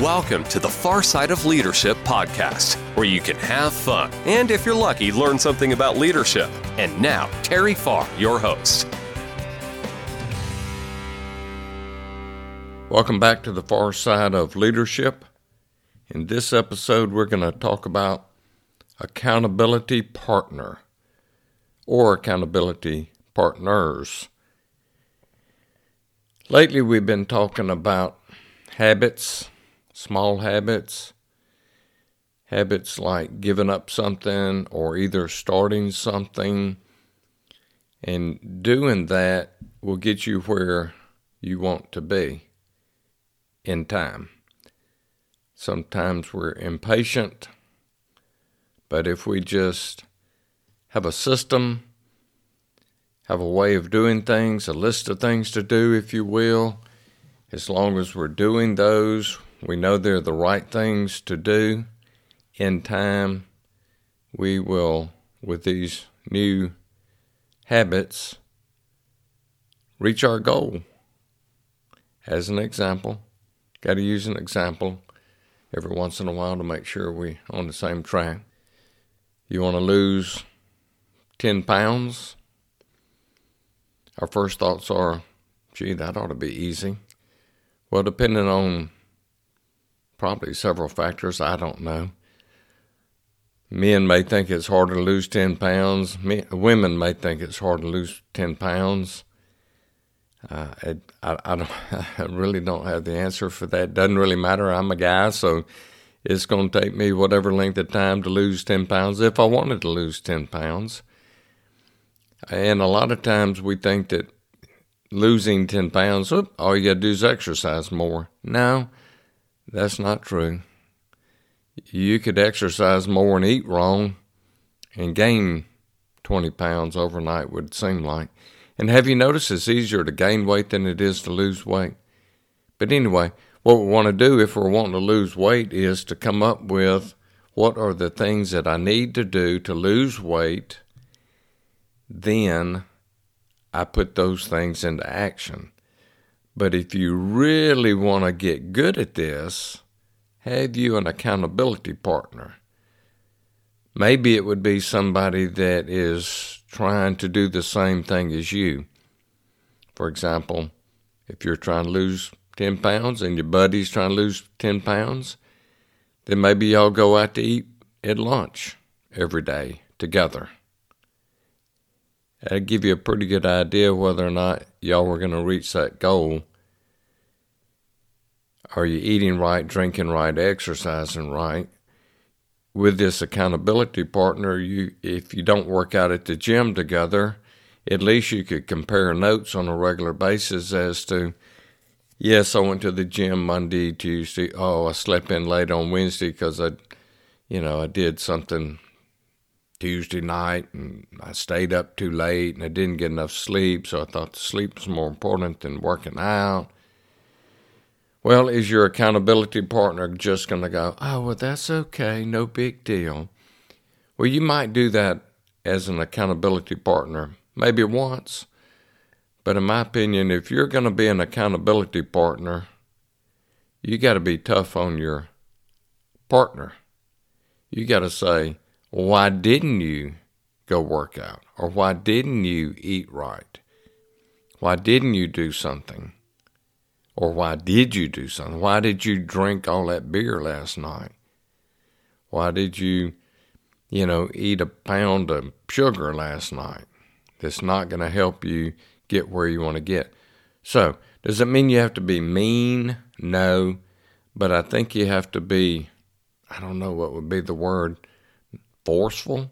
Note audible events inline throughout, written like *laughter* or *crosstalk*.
Welcome to the Far Side of Leadership podcast, where you can have fun and, if you're lucky, learn something about leadership. And now, Terry Farr, your host. Welcome back to the Far Side of Leadership. In this episode, we're going to talk about accountability partner or accountability partners. Lately, we've been talking about habits small habits, habits like giving up something or either starting something. And doing that will get you where you want to be in time. Sometimes we're impatient, but if we just have a system, have a way of doing things, a list of things to do, if you will, as long as we're doing those, we know they're the right things to do in time. We will, with these new habits, reach our goal. As an example, got to use an example every once in a while to make sure we're on the same track. You want to lose 10 pounds? Our first thoughts are, gee, that ought to be easy. Well, depending on probably several factors. I don't know. Men may think it's hard to lose 10 pounds. Men, women may think it's hard to lose 10 pounds. Uh, I, I, I, don't, *laughs* I really don't have the answer for that. Doesn't really matter. I'm a guy, so it's going to take me whatever length of time to lose 10 pounds if I wanted to lose 10 pounds. And a lot of times we think that losing 10 pounds, oh, all you got to do is exercise more. No, that's not true. You could exercise more and eat wrong and gain 20 pounds overnight, would seem like. And have you noticed it's easier to gain weight than it is to lose weight? But anyway, what we want to do if we're wanting to lose weight is to come up with what are the things that I need to do to lose weight. Then I put those things into action. But if you really want to get good at this, have you an accountability partner. Maybe it would be somebody that is trying to do the same thing as you. For example, if you're trying to lose 10 pounds and your buddy's trying to lose 10 pounds, then maybe y'all go out to eat at lunch every day together. That'd give you a pretty good idea whether or not y'all were going to reach that goal. Are you eating right, drinking right, exercising right? With this accountability partner, you if you don't work out at the gym together, at least you could compare notes on a regular basis as to yes, I went to the gym Monday, Tuesday. Oh, I slept in late on Wednesday because I, you know, I did something Tuesday night and I stayed up too late and I didn't get enough sleep, so I thought sleep was more important than working out. Well, is your accountability partner just going to go, oh, well, that's okay, no big deal? Well, you might do that as an accountability partner, maybe once. But in my opinion, if you're going to be an accountability partner, you got to be tough on your partner. You got to say, why didn't you go work out? Or why didn't you eat right? Why didn't you do something? Or why did you do something? Why did you drink all that beer last night? Why did you, you know, eat a pound of sugar last night? That's not going to help you get where you want to get. So, does it mean you have to be mean? No. But I think you have to be, I don't know what would be the word, forceful.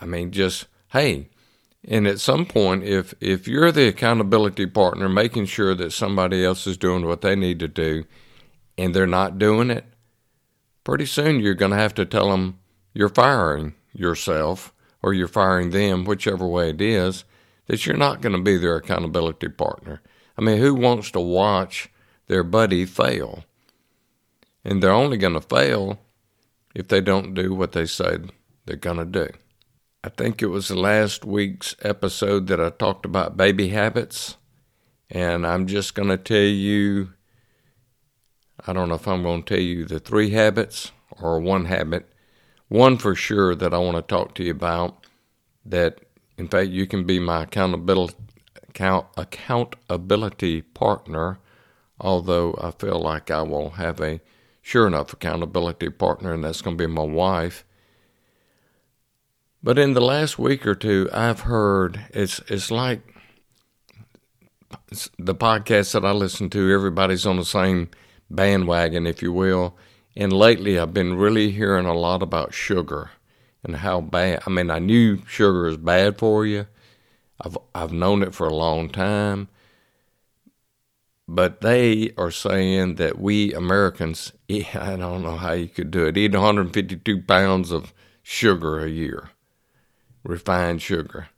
I mean, just, hey, and at some point, if if you're the accountability partner, making sure that somebody else is doing what they need to do, and they're not doing it, pretty soon you're going to have to tell them you're firing yourself or you're firing them, whichever way it is, that you're not going to be their accountability partner. I mean, who wants to watch their buddy fail? And they're only going to fail if they don't do what they say they're going to do. I think it was last week's episode that I talked about baby habits. And I'm just going to tell you I don't know if I'm going to tell you the three habits or one habit. One for sure that I want to talk to you about that, in fact, you can be my accountability, account, accountability partner, although I feel like I will have a sure enough accountability partner, and that's going to be my wife. But in the last week or two, I've heard it's it's like the podcast that I listen to. Everybody's on the same bandwagon, if you will. And lately, I've been really hearing a lot about sugar and how bad. I mean, I knew sugar is bad for you. I've I've known it for a long time. But they are saying that we Americans, *laughs* I don't know how you could do it, eat 152 pounds of sugar a year, refined sugar.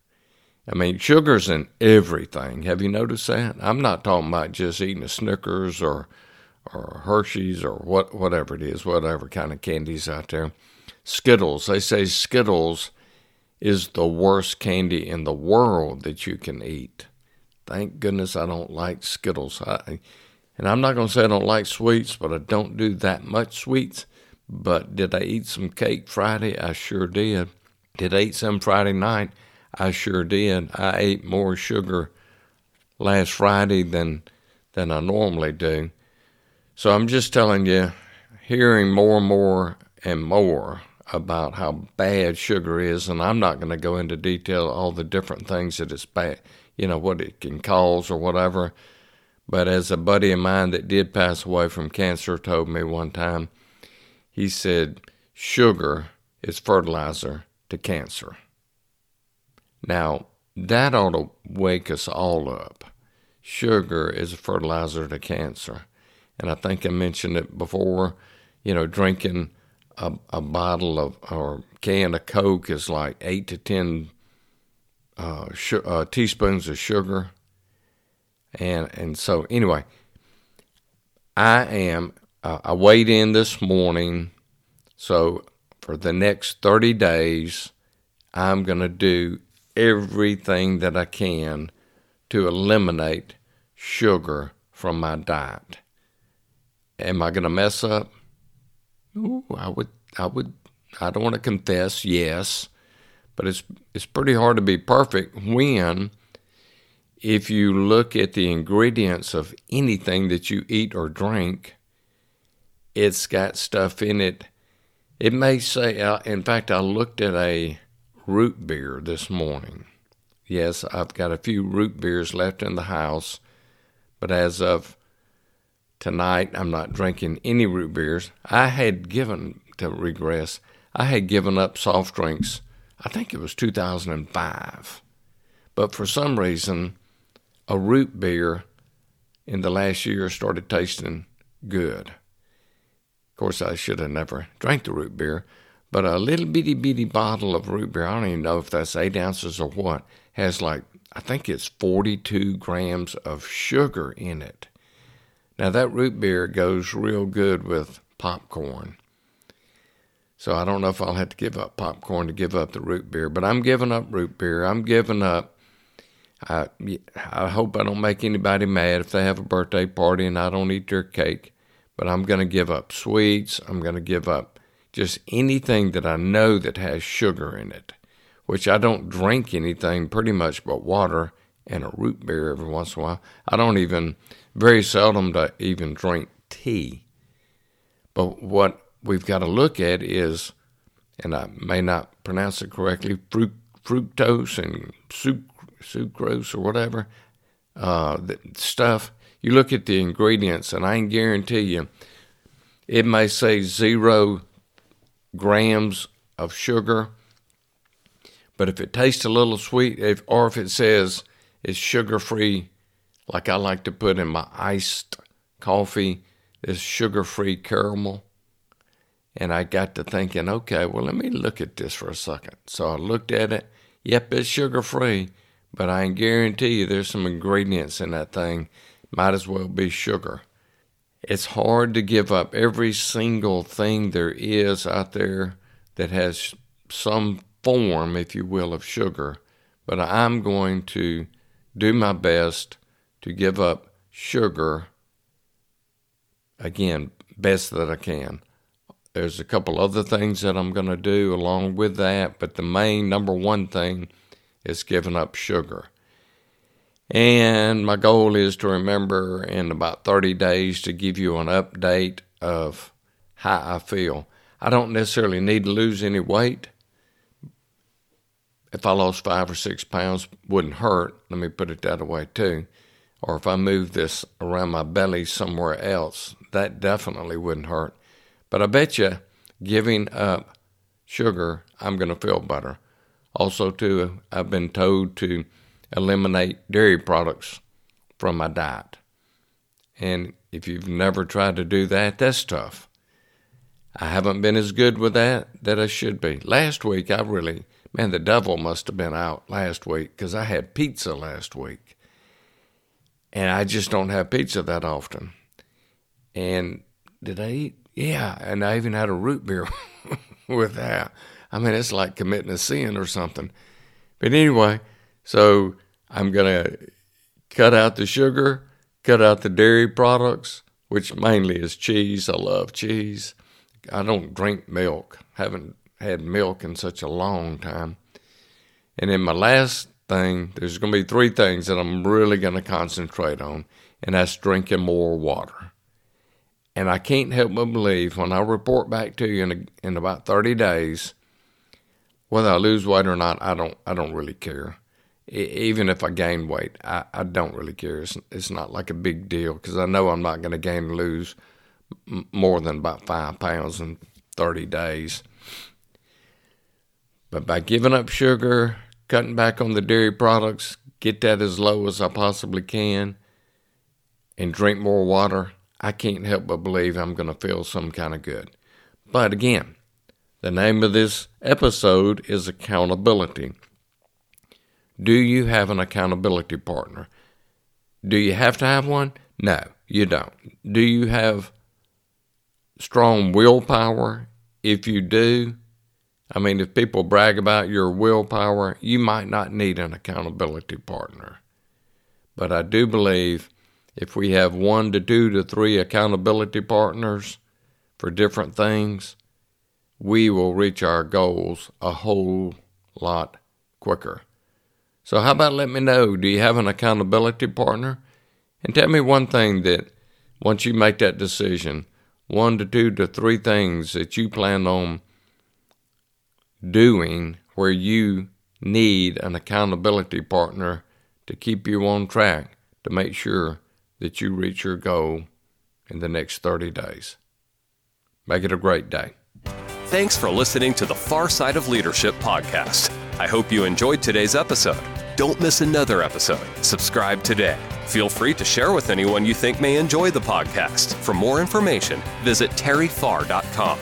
I mean, sugar's in everything. Have you noticed that? I'm not talking about just eating a Snickers or or Hershey's or what whatever it is, whatever kind of candies out there. Skittles. They say Skittles is the worst candy in the world that you can eat. Thank goodness I don't like Skittles. I, and I'm not going to say I don't like sweets, but I don't do that much sweets. But did I eat some cake Friday? I sure did. Did I eat some Friday night? I sure did. I ate more sugar last Friday than than I normally do. So I'm just telling you, hearing more and more and more about how bad sugar is, and I'm not going to go into detail all the different things that it's bad, you know, what it can cause or whatever. But as a buddy of mine that did pass away from cancer told me one time, he said, sugar is fertilizer to cancer. Now, that ought to wake us all up. Sugar is a fertilizer to cancer. And I think I mentioned it before, you know, drinking a, a bottle of or can of Coke is like eight to ten uh, sh- uh, teaspoons of sugar. And and so anyway, I am uh, I weighed in this morning, so for the next thirty days, I'm going to do everything that I can to eliminate sugar from my diet. Am I going to mess up? Ooh, I would, I would, I don't want to confess, yes, but it's it's pretty hard to be perfect when, if you look at the ingredients of anything that you eat or drink, it's got stuff in it. It may say, uh, in fact, I looked at a root beer this morning. Yes, I've got a few root beers left in the house, but as of tonight, I'm not drinking any root beers. I had given, to regress, I had given up soft drinks, I think it was 2005. But for some reason, a root beer in the last year started tasting good. Of course, I should have never drank the root beer, but a little bitty bitty bottle of root beer, I don't even know if that's eight ounces or what, has like, I think it's 42 grams of sugar in it. Now, that root beer goes real good with popcorn. So I don't know if I'll have to give up popcorn to give up the root beer, but I'm giving up root beer. I'm giving up. I, I hope I don't make anybody mad if they have a birthday party and I don't eat their cake, but I'm going to give up sweets. I'm going to give up just anything that I know that has sugar in it, which I don't drink anything pretty much but water and a root beer every once in a while. I don't even very seldom to even drink tea. But what we've got to look at is, and I may not pronounce it correctly, fructose and suc- sucrose or whatever uh, stuff. You look at the ingredients, and I can guarantee you, it may say zero grams of sugar, but if it tastes a little sweet, if, or if it says it's sugar free like I like to put in my iced coffee is sugar free caramel. And I got to thinking, okay, well, let me look at this for a second. So I looked at it. Yep, it's sugar free, but I guarantee you there's some ingredients in that thing. Might as well be sugar. It's hard to give up every single thing there is out there that has some form, if you will, of sugar. But I'm going to do my best to give up sugar again, best that I can. There's a couple other things that I'm going to do along with that, but the main number one thing is giving up sugar. And my goal is to remember in about 30 days to give you an update of how I feel. I don't necessarily need to lose any weight. If I lost five or six pounds, wouldn't hurt. Let me put it that way too. Or if I move this around my belly somewhere else, that definitely wouldn't hurt. But I bet you giving up sugar, I'm going to feel better. Also, too, I've been told to eliminate dairy products from my diet. And if you've never tried to do that, that's tough. I haven't been as good with that that I should be. Last week, I really, man, the devil must have been out last week because I had pizza last week. And I just don't have pizza that often. And did I eat? Yeah. And I even had a root beer *laughs* with that. I mean, it's like committing a sin or something. But anyway, so I'm going to cut out the sugar, cut out the dairy products, which mainly is cheese. I love cheese. I don't drink milk. Haven't had milk in such a long time. And then my last thing, there's going to be three things that I'm really going to concentrate on, and that's drinking more water. And I can't help but believe when I report back to you in, a, in about 30 days, whether I lose weight or not, I don't I don't really care. even if I gain weight, I, I don't really care. It's, it's not like a big deal because I know I'm not going to gain or lose more than about five pounds in 30 days. But by giving up sugar, cutting back on the dairy products, get that as low as I possibly can, and drink more water, I can't help but believe I'm going to feel some kind of good. But again, the name of this episode is accountability. Do you have an accountability partner? Do you have to have one? No, you don't. Do you have strong willpower? If you do, I mean, if people brag about your willpower, you might not need an accountability partner. But I do believe if we have one to two to three accountability partners for different things, we will reach our goals a whole lot quicker. So, how about let me know? Do you have an accountability partner? And tell me one thing that once you make that decision, one to two to three things that you plan on doing where you need an accountability partner to keep you on track to make sure that you reach your goal in the next 30 days. Make it a great day. Thanks for listening to the Far Side of Leadership podcast. I hope you enjoyed today's episode. Don't miss another episode. Subscribe today. Feel free to share with anyone you think may enjoy the podcast. For more information, visit terryfarr.com.